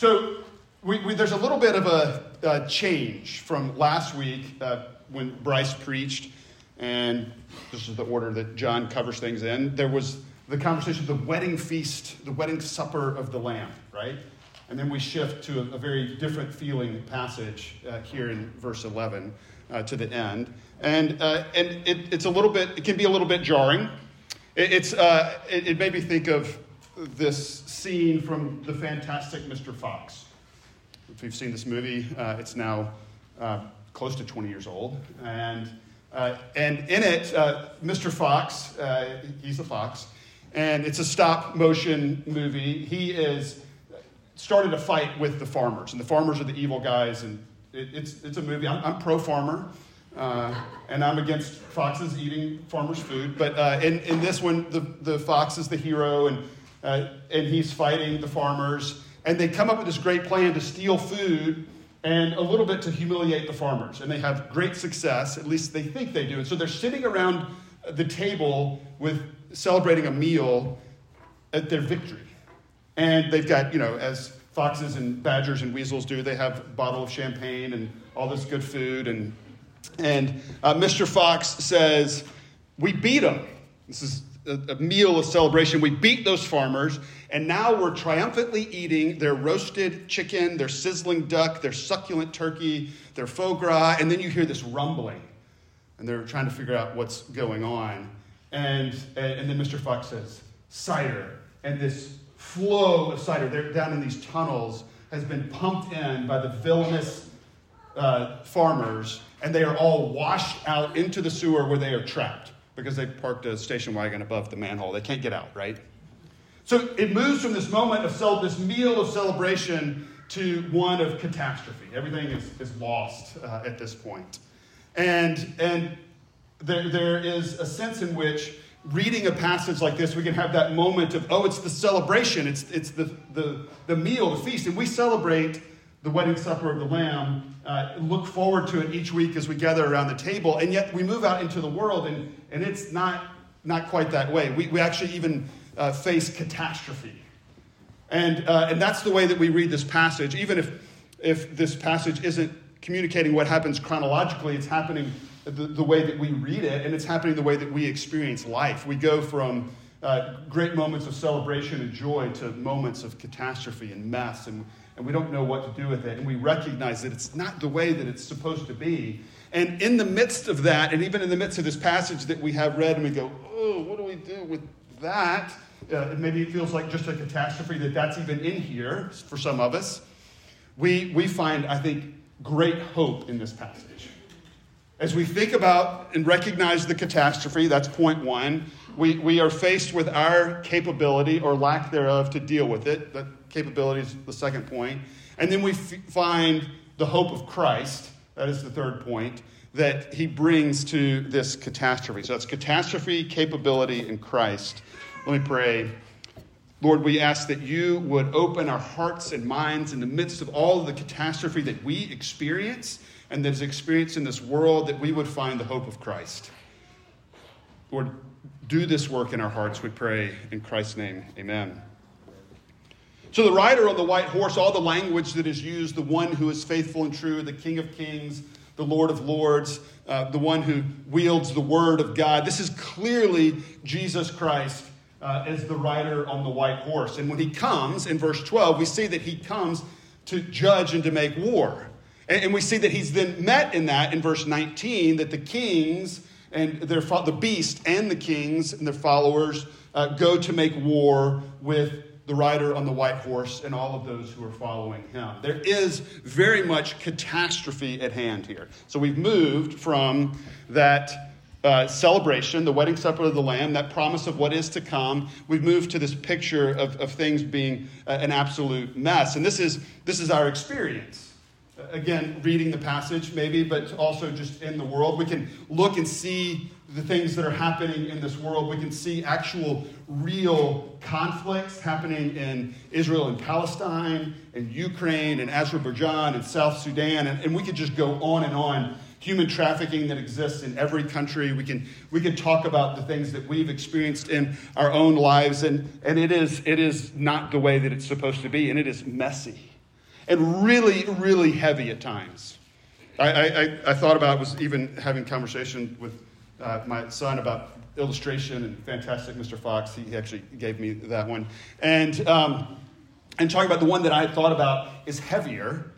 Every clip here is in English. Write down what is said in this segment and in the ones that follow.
So we, we, there's a little bit of a, a change from last week uh, when Bryce preached, and this is the order that John covers things in. There was the conversation, the wedding feast, the wedding supper of the Lamb, right? And then we shift to a, a very different feeling passage uh, here in verse 11 uh, to the end. And, uh, and it, it's a little bit, it can be a little bit jarring. It, it's, uh, it, it made me think of this scene from The Fantastic Mr. Fox. If you've seen this movie, uh, it's now uh, close to 20 years old. And, uh, and in it, uh, Mr. Fox, uh, he's the fox, and it's a stop motion movie. He is started a fight with the farmers, and the farmers are the evil guys. And it, it's, it's a movie. I'm, I'm pro farmer. Uh, and I'm against foxes eating farmers' food. But uh, in, in this one, the, the fox is the hero, and, uh, and he's fighting the farmers. And they come up with this great plan to steal food and a little bit to humiliate the farmers. And they have great success, at least they think they do. And so they're sitting around the table with celebrating a meal at their victory. And they've got, you know, as foxes and badgers and weasels do, they have a bottle of champagne and all this good food. And, and uh, Mr. Fox says, We beat them. This is a, meal of celebration. We beat those farmers, and now we're triumphantly eating their roasted chicken, their sizzling duck, their succulent turkey, their foie gras, and then you hear this rumbling. And they're trying to figure out what's going on. And, and then Mr. Fox says, cider. And this flow of cider, they're down in these tunnels, has been pumped in by the villainous uh, farmers, and they are all washed out into the sewer where they are trapped because they parked a station wagon above the manhole. They can't get out, right? So it moves from this moment of cel- this meal of celebration to one of catastrophe. Everything is, is lost uh, at this point. And, and there, there is a sense in which reading a passage like this, we can have that moment of, oh, it's the celebration, it's, it's the, the, the meal, the feast, and we celebrate the wedding supper of the Lamb, uh, look forward to it each week as we gather around the table, and yet we move out into the world, and, and it's not, not quite that way. We, we actually even uh, face catastrophe. And, uh, and that's the way that we read this passage, even if, if this passage isn't communicating what happens chronologically, it's happening the, the way that we read it, and it's happening the way that we experience life. We go from uh, great moments of celebration and joy to moments of catastrophe and mess, and, and we don't know what to do with it. And we recognize that it's not the way that it's supposed to be. And in the midst of that, and even in the midst of this passage that we have read, and we go, oh, what do we do with that? Uh, maybe it feels like just a catastrophe that that's even in here for some of us. We, we find, I think, great hope in this passage. As we think about and recognize the catastrophe, that's point one, we, we are faced with our capability or lack thereof to deal with it. That capability is the second point. And then we f- find the hope of Christ, that is the third point, that he brings to this catastrophe. So that's catastrophe, capability, and Christ. Let me pray. Lord, we ask that you would open our hearts and minds in the midst of all of the catastrophe that we experience and that is experienced in this world, that we would find the hope of Christ. Lord, do this work in our hearts, we pray. In Christ's name, amen. So, the rider on the white horse, all the language that is used, the one who is faithful and true, the King of kings, the Lord of lords, uh, the one who wields the word of God, this is clearly Jesus Christ uh, as the rider on the white horse. And when he comes, in verse 12, we see that he comes to judge and to make war. And, we see that he's then met in that in verse 19 that the kings and their the beast and the kings and their followers uh, go to make war with the rider on the white horse and all of those who are following him. There is very much catastrophe at hand here. So we've moved from that uh, celebration, the wedding supper of the Lamb, that promise of what is to come. We've moved to this picture of, of things being uh, an absolute mess. And this is, this is our experience again, reading the passage maybe, but also just in the world. We can look and see the things that are happening in this world. We can see actual, real conflicts happening in Israel and Palestine, and Ukraine, and Azerbaijan, and South Sudan, and, and we could just go on and on. Human trafficking that exists in every country. We can, we can talk about the things that we've experienced in our own lives, and, and it, is, it is not the way that it's supposed to be, and it is messy. And really, really heavy at times. I, I, I thought about was even having conversation with uh, my son about illustration and fantastic Mr. Fox. He actually gave me that one. And, um, and talking about the one that I thought about is heavier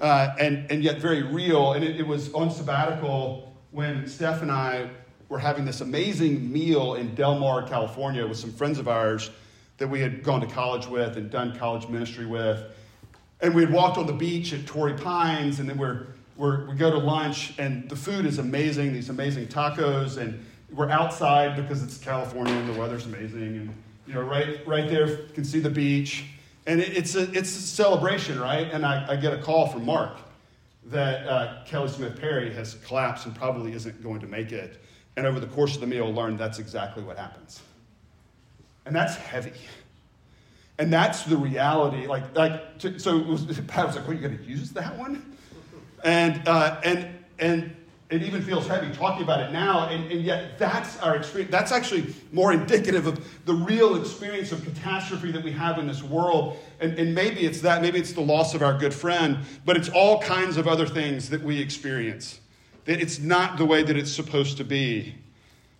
uh, and, and yet very real. And it, it was on sabbatical when Steph and I were having this amazing meal in Del Mar, California, with some friends of ours that we had gone to college with and done college ministry with. And we had walked on the beach at Torrey Pines, and then we're, we're, we go to lunch, and the food is amazing, these amazing tacos, and we're outside because it's California and the weather's amazing. And, you know, right, right there, you can see the beach. And it, it's, a, it's a celebration, right? And I, I get a call from Mark that uh, Kelly Smith Perry has collapsed and probably isn't going to make it. And over the course of the meal, learned that's exactly what happens. And that's heavy. And that's the reality. Like, like to, so was, Pat was like, "Are you going to use that one?" And uh, and and it even feels heavy talking about it now, and, and yet that's our experience. That's actually more indicative of the real experience of catastrophe that we have in this world. And, and maybe it's that, maybe it's the loss of our good friend, but it's all kinds of other things that we experience. That it's not the way that it's supposed to be.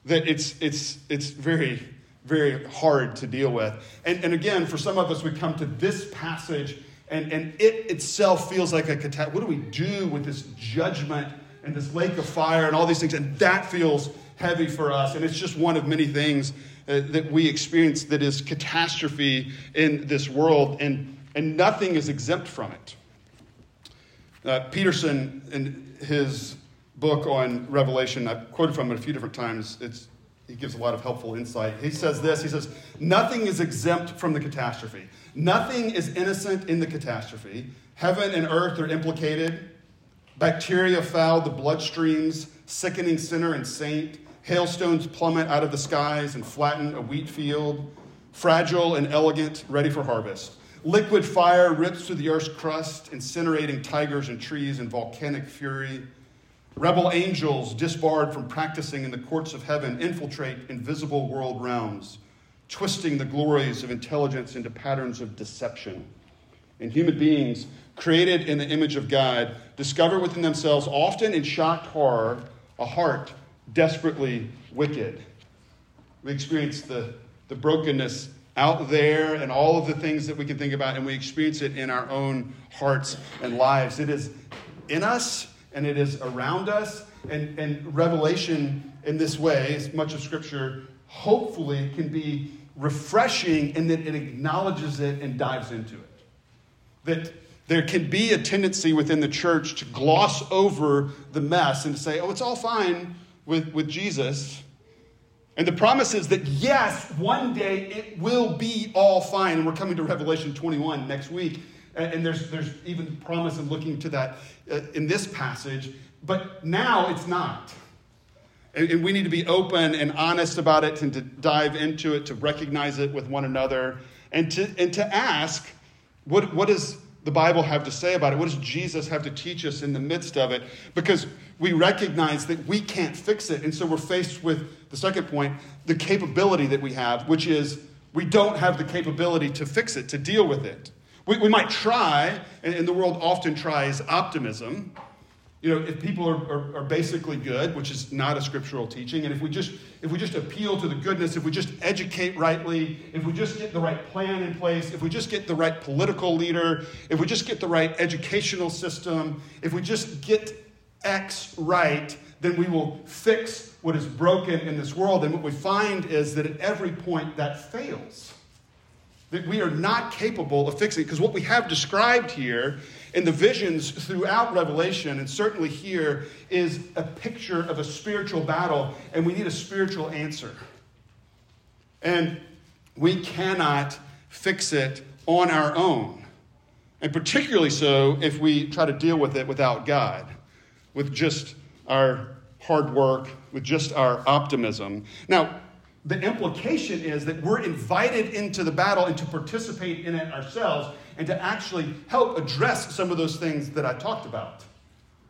That it's, it's, it's very, very hard to deal with. And, and again, for some of us, we come to this passage, and, and it itself feels like a catastrophe. What do we do with this judgment? and this lake of fire and all these things. And that feels heavy for us. And it's just one of many things uh, that we experience that is catastrophe in this world. And, and nothing is exempt from it. Uh, Peterson, in his book on Revelation, I've quoted from it a few different times. It's, he gives a lot of helpful insight. He says this He says, Nothing is exempt from the catastrophe. Nothing is innocent in the catastrophe. Heaven and earth are implicated. Bacteria foul the bloodstreams, sickening sinner and saint. Hailstones plummet out of the skies and flatten a wheat field. Fragile and elegant, ready for harvest. Liquid fire rips through the earth's crust, incinerating tigers and trees in volcanic fury. Rebel angels, disbarred from practicing in the courts of heaven, infiltrate invisible world realms, twisting the glories of intelligence into patterns of deception. And human beings created in the image of God, discover within themselves, often in shocked horror, a heart desperately wicked. We experience the, the brokenness out there and all of the things that we can think about, and we experience it in our own hearts and lives. It is in us and it is around us. And, and Revelation, in this way, as much of Scripture, hopefully can be refreshing in that it acknowledges it and dives into it. That there can be a tendency within the church to gloss over the mess and to say, oh, it's all fine with, with Jesus. And the promise is that, yes, one day it will be all fine. And we're coming to Revelation 21 next week. And there's, there's even promise in looking to that uh, in this passage. But now it's not. And, and we need to be open and honest about it and to dive into it, to recognize it with one another, and to, and to ask, what, what does the Bible have to say about it? What does Jesus have to teach us in the midst of it? Because we recognize that we can't fix it. And so we're faced with the second point the capability that we have, which is we don't have the capability to fix it, to deal with it. We, we might try, and, and the world often tries optimism. You know, if people are, are, are, basically good, which is not a scriptural teaching, and if we just if we just appeal to the goodness, if we just educate rightly, if we just get the right plan in place, if we just get the right political leader, if we just get the right educational system, if we just get X right, then we will fix what is broken in this world. And what we find is that at every point that fails. That we are not capable of fixing because what we have described here in the visions throughout Revelation, and certainly here, is a picture of a spiritual battle, and we need a spiritual answer. And we cannot fix it on our own. And particularly so if we try to deal with it without God, with just our hard work, with just our optimism. Now, the implication is that we're invited into the battle and to participate in it ourselves and to actually help address some of those things that I talked about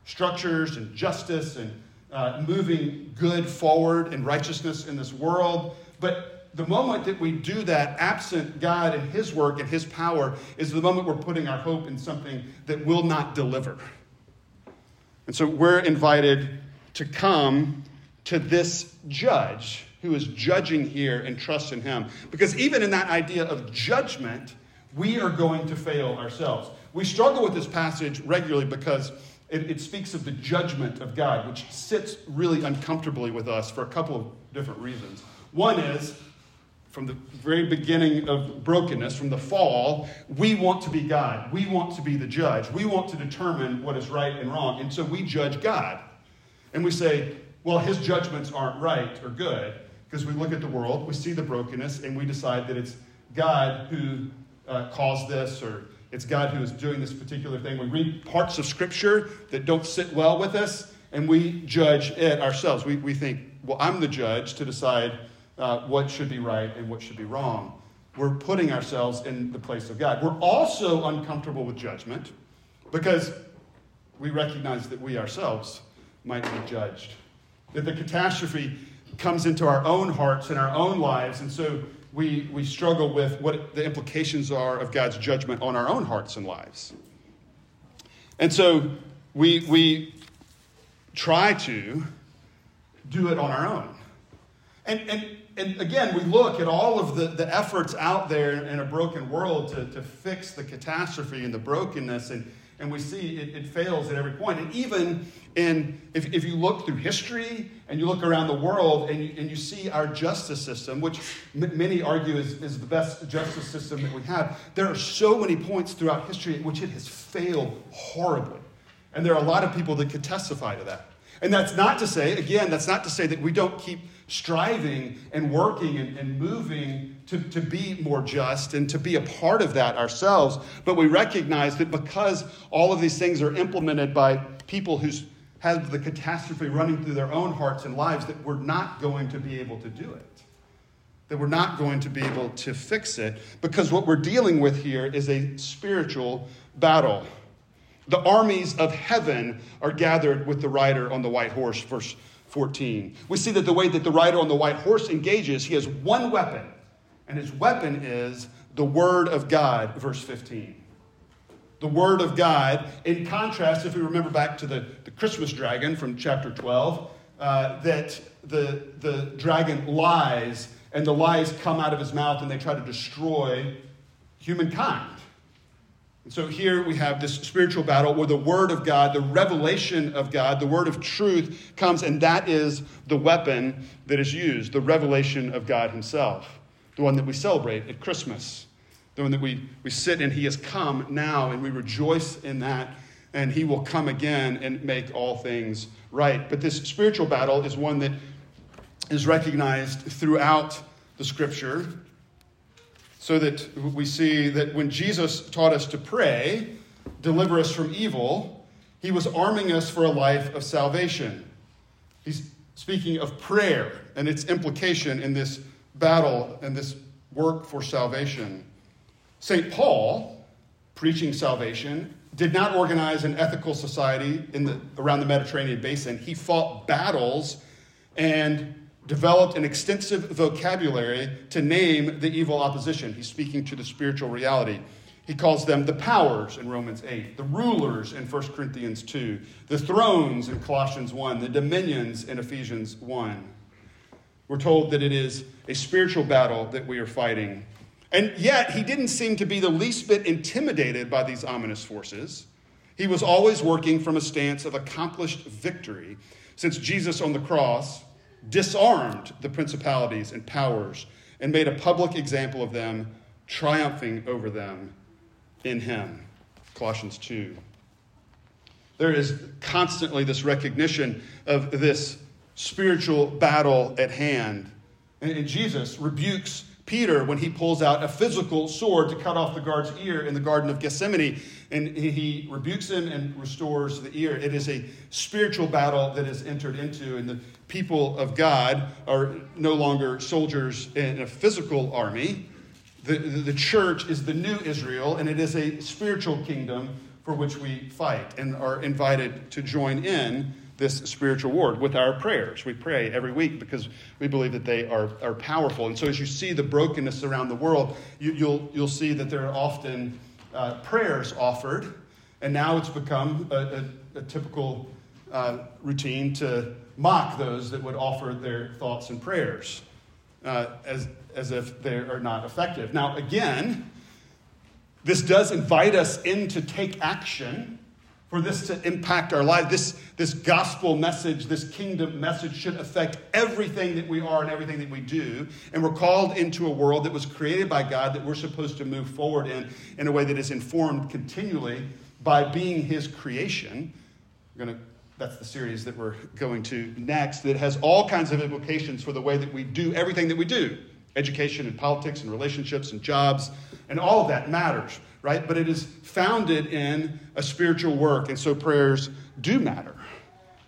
structures and justice and uh, moving good forward and righteousness in this world. But the moment that we do that, absent God and His work and His power, is the moment we're putting our hope in something that will not deliver. And so we're invited to come to this judge who is judging here and trust in Him. Because even in that idea of judgment, we are going to fail ourselves. We struggle with this passage regularly because it, it, speaks of the judgment of God, which sits really uncomfortably with us for a couple of different reasons. One is from the very beginning of brokenness, from the fall, we want to be God. We want to be the judge. We want to determine what is right and wrong. And so we judge God. And we say, well, his judgments aren't right or good because we look at the world, we see the brokenness, and we decide that it's God who uh, caused this or it's God who is doing this particular thing. We read parts of Scripture that don't sit well with us, and we judge it ourselves. We, we think, well, I'm the judge to decide uh, what should be right and what should be wrong. We're putting ourselves in the place of God. We're also uncomfortable with judgment because we recognize that we ourselves might be judged. That the catastrophe comes into our own hearts and our own lives, and so we, we struggle with what the implications are of God's judgment on our own hearts and lives. And so we, we try to do it on our own. And, and and again, we look at all of the, the efforts out there in a broken world to, to fix the catastrophe and the brokenness, and, and we see it, it fails at every point. And even in, if, if you look through history and you look around the world and you, and you see our justice system, which m- many argue is, is the best justice system that we have, there are so many points throughout history in which it has failed horribly. And there are a lot of people that could testify to that. And that's not to say, again, that's not to say that we don't keep striving and working and, and moving to, to be more just and to be a part of that ourselves. But we recognize that because all of these things are implemented by people who have the catastrophe running through their own hearts and lives, that we're not going to be able to do it. That we're not going to be able to fix it because what we're dealing with here is a spiritual battle. The armies of heaven are gathered with the rider on the white horse, verse 14. We see that the way that the rider on the white horse engages, he has one weapon, and his weapon is the Word of God, verse 15. The Word of God, in contrast, if we remember back to the, the Christmas dragon from chapter 12, uh, that the, the dragon lies, and the lies come out of his mouth and they try to destroy humankind. And so here we have this spiritual battle where the Word of God, the revelation of God, the Word of truth comes, and that is the weapon that is used the revelation of God Himself, the one that we celebrate at Christmas, the one that we, we sit and He has come now, and we rejoice in that, and He will come again and make all things right. But this spiritual battle is one that is recognized throughout the Scripture so that we see that when Jesus taught us to pray, deliver us from evil, he was arming us for a life of salvation. He's speaking of prayer and its implication in this battle and this work for salvation. St. Paul, preaching salvation, did not organize an ethical society in the, around the Mediterranean basin. He fought battles and developed an extensive vocabulary to name the evil opposition. He's speaking to the spiritual reality. He calls them the powers in Romans 8, the rulers in 1 Corinthians 2, the thrones in Colossians 1, the dominions in Ephesians 1. We're told that it is a spiritual battle that we are fighting. And yet, he didn't seem to be the least bit intimidated by these ominous forces. He was always working from a stance of accomplished victory, since Jesus on the cross disarmed the principalities and powers, and made a public example of them, triumphing over them in him. Colossians 2. There is constantly this recognition of this spiritual battle at hand. And Jesus rebukes Peter when he pulls out a physical sword to cut off the guard's ear in the Garden of Gethsemane. And he rebukes him and restores the ear. It is a spiritual battle that is entered into, and the people of God are no longer soldiers in a physical army. The, the, church is the new Israel, and it is a spiritual kingdom for which we fight and are invited to join in this spiritual war with our prayers. We pray every week because we believe that they are, are powerful. And so as you see the brokenness around the world, you, will you'll, you'll see that there are often uh, prayers offered. And now it's become a, a, a typical uh, routine to mock those that would offer their thoughts and prayers uh, as, as if they are not effective. Now, again, this does invite us in to take action for this to impact our lives. This, this gospel message, this kingdom message should affect everything that we are and everything that we do. And we're called into a world that was created by God that we're supposed to move forward in in a way that is informed continually by being His creation. We're going to that's the series that we're going to next that has all kinds of implications for the way that we do everything that we do education and politics and relationships and jobs and all of that matters right but it is founded in a spiritual work and so prayers do matter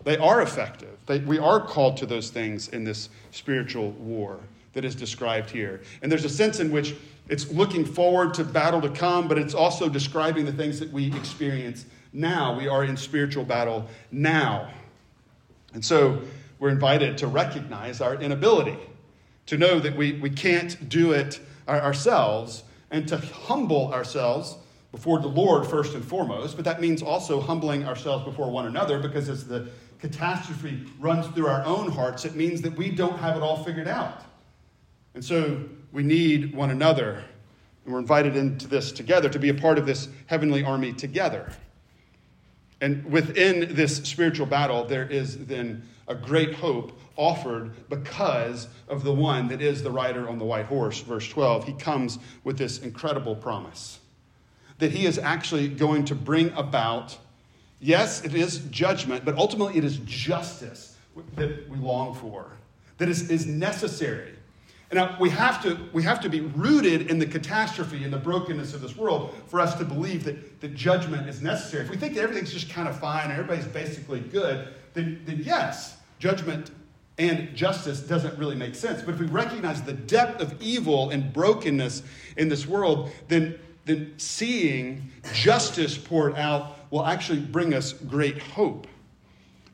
they are effective they, we are called to those things in this spiritual war that is described here and there's a sense in which it's looking forward to battle to come but it's also describing the things that we experience now. We are in spiritual battle now. And so we're invited to recognize our inability, to know that we, we can't do it ourselves, and to humble ourselves before the Lord first and foremost. But that means also humbling ourselves before one another because as the catastrophe runs through our own hearts, it means that we don't have it all figured out. And so we need one another. And we're invited into this together to be a part of this heavenly army together. And within this spiritual battle, there is then a great hope offered because of the one that is the rider on the white horse. Verse 12, he comes with this incredible promise that he is actually going to bring about, yes, it is judgment, but ultimately it is justice that we long for, that is, is necessary now we have to, we have to be rooted in the catastrophe and the brokenness of this world for us to believe that, that judgment is necessary. If we think that everything's just kind of fine and everybody's basically good, then, then yes, judgment and justice doesn't really make sense. But if we recognize the depth of evil and brokenness in this world, then, then seeing justice poured out will actually bring us great hope.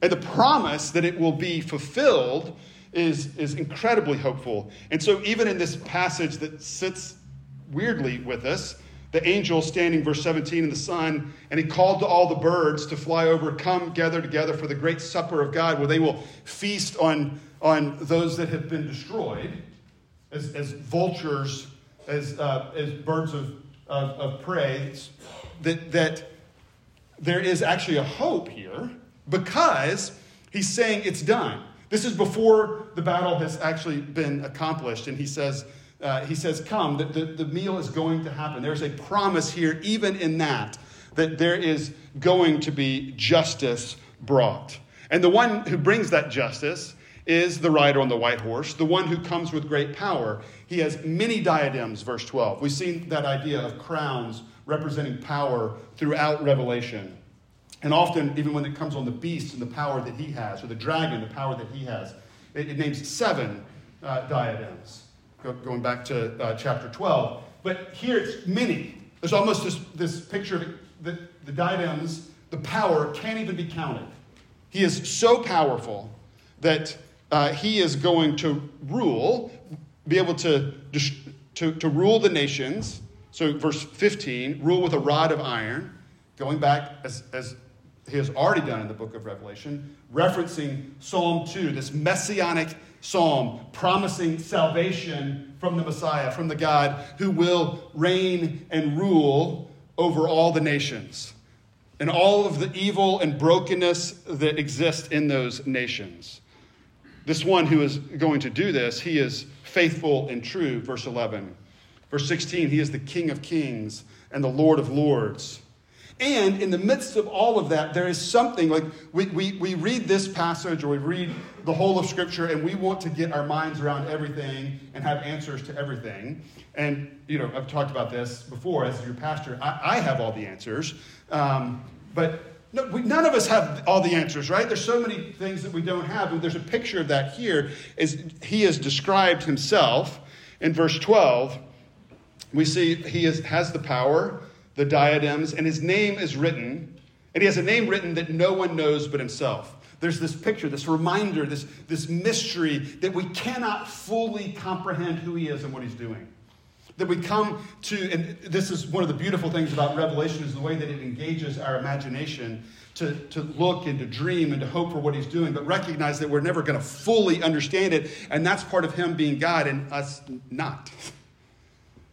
And the promise that it will be fulfilled is, is incredibly hopeful. And so, even in this passage that sits weirdly with us, the angel standing, verse 17, in the sun, and he called to all the birds to fly over, come gather together for the great supper of God, where they will feast on, on those that have been destroyed as, as vultures, as, uh, as birds of, of, of prey. That, that there is actually a hope here because he's saying it's done. This is before the battle has actually been accomplished. And he says, uh, he says, Come, the, the, the meal is going to happen. There's a promise here, even in that, that there is going to be justice brought. And the one who brings that justice is the rider on the white horse, the one who comes with great power. He has many diadems, verse 12. We've seen that idea of crowns representing power throughout Revelation. And often, even when it comes on the beast and the power that he has, or the dragon, the power that he has, it, it names seven uh, diadems, go, going back to uh, chapter 12. But here it's many. There's almost this, this picture of the, the diadems, the power can't even be counted. He is so powerful that uh, he is going to rule, be able to, to, to rule the nations. So, verse 15, rule with a rod of iron, going back as, as he has already done in the book of Revelation, referencing Psalm 2, this messianic psalm promising salvation from the Messiah, from the God who will reign and rule over all the nations and all of the evil and brokenness that exist in those nations. This one who is going to do this, he is faithful and true, verse 11. Verse 16, he is the King of kings and the Lord of lords. And in the midst of all of that, there is something like we, we, we read this passage or we read the whole of Scripture and we want to get our minds around everything and have answers to everything. And, you know, I've talked about this before as your pastor. I, I have all the answers. Um, but no, we, none of us have all the answers, right? There's so many things that we don't have. And there's a picture of that here. Is he has described himself in verse 12. We see he is, has the power the diadems, and his name is written, and he has a name written that no one knows but himself. there's this picture, this reminder, this, this mystery that we cannot fully comprehend who he is and what he's doing. That we come to, and this is one of the beautiful things about Revelation, is the way that it engages our imagination to, to look and to dream and to hope for what he's doing, but recognize that we're never going to fully understand it. And that's part of him being God and us not.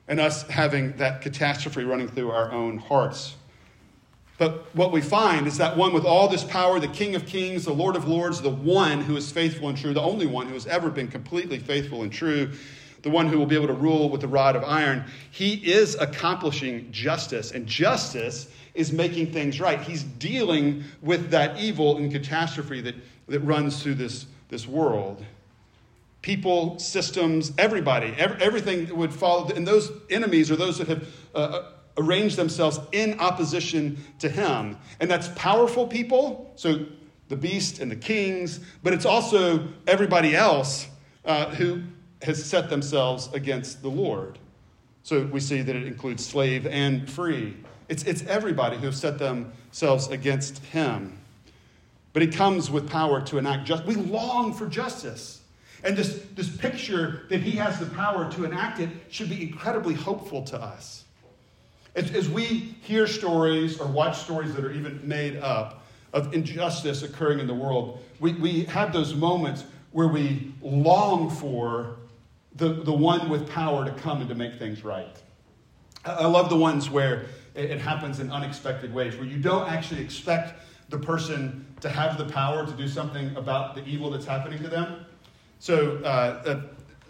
And us having that catastrophe running through our own hearts. But what we find is that one with all this power, the King of Kings, the Lord of Lords, the one who is faithful and true, the only one who has ever been completely faithful and true, the one who will be able to rule with the rod of iron, he is accomplishing justice. And justice is making things right. He's dealing with that evil and catastrophe that, that runs through this, this world. People, systems, everybody, every, everything would follow. And those enemies are those that have uh, uh, arranged themselves in opposition to him. And that's powerful people, so the beast and the kings, but it's also everybody else uh, who has set themselves against the Lord. So we see that it includes slave and free. It's, it's everybody who have set themselves against him. But he comes with power to enact justice. We long for justice. And this, this picture that he has the power to enact it should be incredibly hopeful to us. As, as we hear stories or watch stories that are even made up of injustice occurring in the world, we, we have those moments where we long for the, the one with power to come and to make things right. I, love the ones where it, it happens in unexpected ways, where you don't actually expect the person to have the power to do something about the evil that's happening to them. So, uh,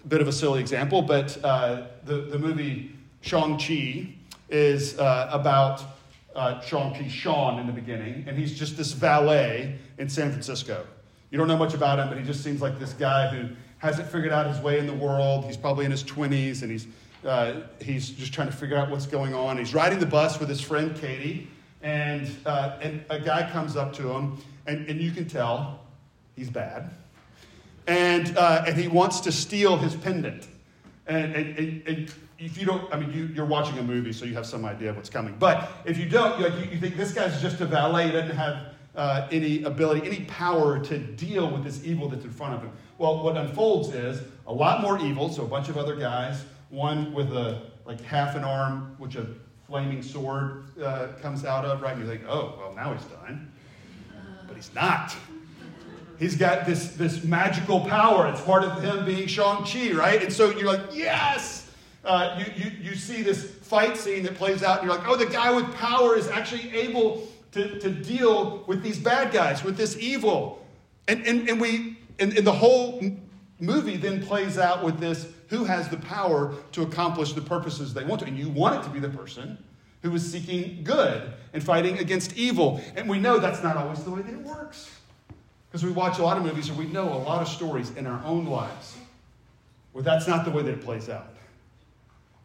a bit of a silly example, but uh, the, the movie Shang-Chi is uh, about uh, Shang-Chi Shaun in the beginning, and he's just this valet in San Francisco. You don't know much about him, but he just seems like this guy who hasn't figured out his way in the world. He's probably in his 20s, and he's uh, he's just trying to figure out what's going on. He's riding the bus with his friend Katie, and, uh, and a guy comes up to him, and, and you can tell he's bad. And, uh, and he wants to steal his pendant. And, and, and, if you don't, I mean, you, you're watching a movie, so you have some idea of what's coming. But if you don't, you, you think this guy's just a valet, he doesn't have uh, any ability, any power to deal with this evil that's in front of him. Well, what unfolds is a lot more evil, so a bunch of other guys one with a like half an arm, which a flaming sword uh, comes out of, right? And you think, oh, well, now he's done. But he's not. He's got this, this magical power. It's part of him being Shang-Chi, right? And so you're like, yes! Uh, you, you, you see this fight scene that plays out, and you're like, oh, the guy with power is actually able to, to deal with these bad guys, with this evil. And, and, and we, and, and the whole movie then plays out with this who has the power to accomplish the purposes they want to. And you want it to be the person who is seeking good and fighting against evil. And we know that's not always the way that it works. Because we watch a lot of movies and we know a lot of stories in our own lives where that's not the way that it plays out.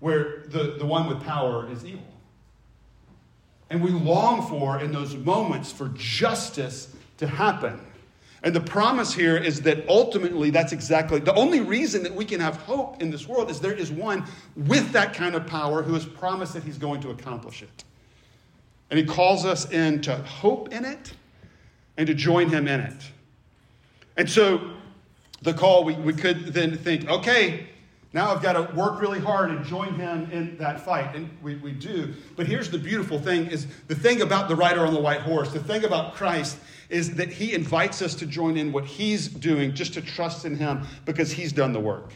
Where the, the one with power is evil. And we long for, in those moments, for justice to happen. And the promise here is that ultimately that's exactly the only reason that we can have hope in this world is there is one with that kind of power who has promised that he's going to accomplish it. And he calls us in to hope in it and to join him in it. And so the call, we, we could then think, okay, now I've got to work really hard and join him in that fight. And we, we do. But here's the beautiful thing is the thing about the rider on the white horse, the thing about Christ is that he invites us to join in what he's doing, just to trust in him because he's done the work.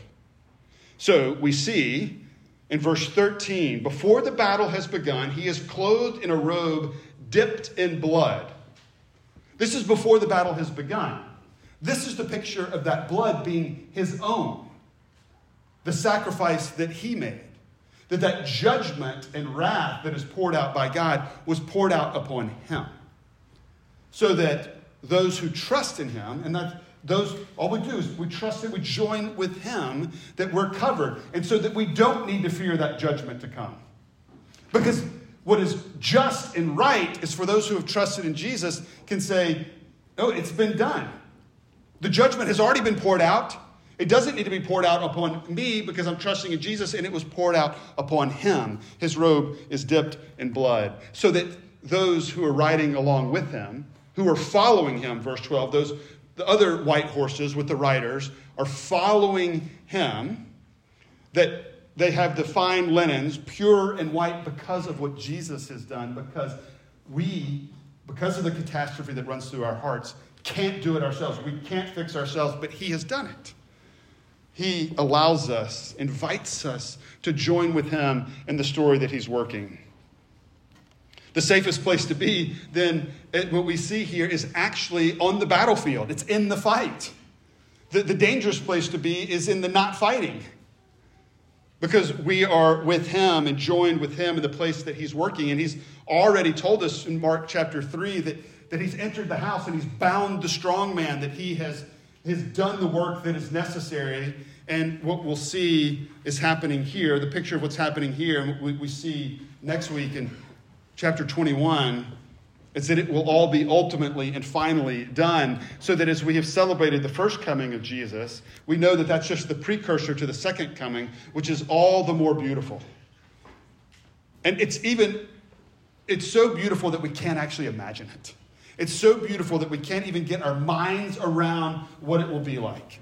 So we see in verse 13, before the battle has begun, he is clothed in a robe dipped in blood. This is before the battle has begun. This is the picture of that blood being his own, the sacrifice that he made. That that judgment and wrath that is poured out by God was poured out upon him so that those who trust in him, and that those, all we do is we trust that we join with him, that we're covered, and so that we don't need to fear that judgment to come. Because what is just and right is for those who have trusted in Jesus can say, Oh, it's been done. The judgment has already been poured out. It doesn't need to be poured out upon me because I'm trusting in Jesus and it was poured out upon him. His robe is dipped in blood. So that those who are riding along with him who are following him, verse 12, those the other white horses with the riders are following him, that they have the fine linens, pure and white, because of what Jesus has done, because we, because of the catastrophe that runs through our hearts, can't do it ourselves. We can't fix ourselves, but he has done it. He allows us, invites us to join with him in the story that he's working. The safest place to be, then, what we see here is actually on the battlefield, it's in the fight. The, the dangerous place to be is in the not fighting. Because we are with him and joined with him in the place that he's working. And he's already told us in Mark chapter 3 that, that he's entered the house and he's bound the strong man, that he has, has done the work that is necessary. And what we'll see is happening here, the picture of what's happening here, we, we see next week in chapter 21 is that it will all be ultimately and finally done, so that as we have celebrated the first coming of Jesus, we know that that's just the precursor to the second coming, which is all the more beautiful. And it's even, it's so beautiful that we can't actually imagine it. It's so beautiful that we can't even get our minds around what it will be like.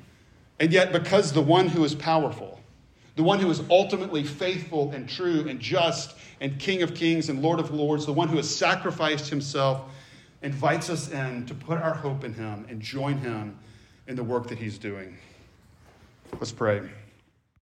And yet, because the one who is powerful, the one who is ultimately faithful and true and just and King of kings and Lord of lords, the one who has sacrificed himself, invites us in to put our hope in him and join him in the work that he's doing. Let's pray.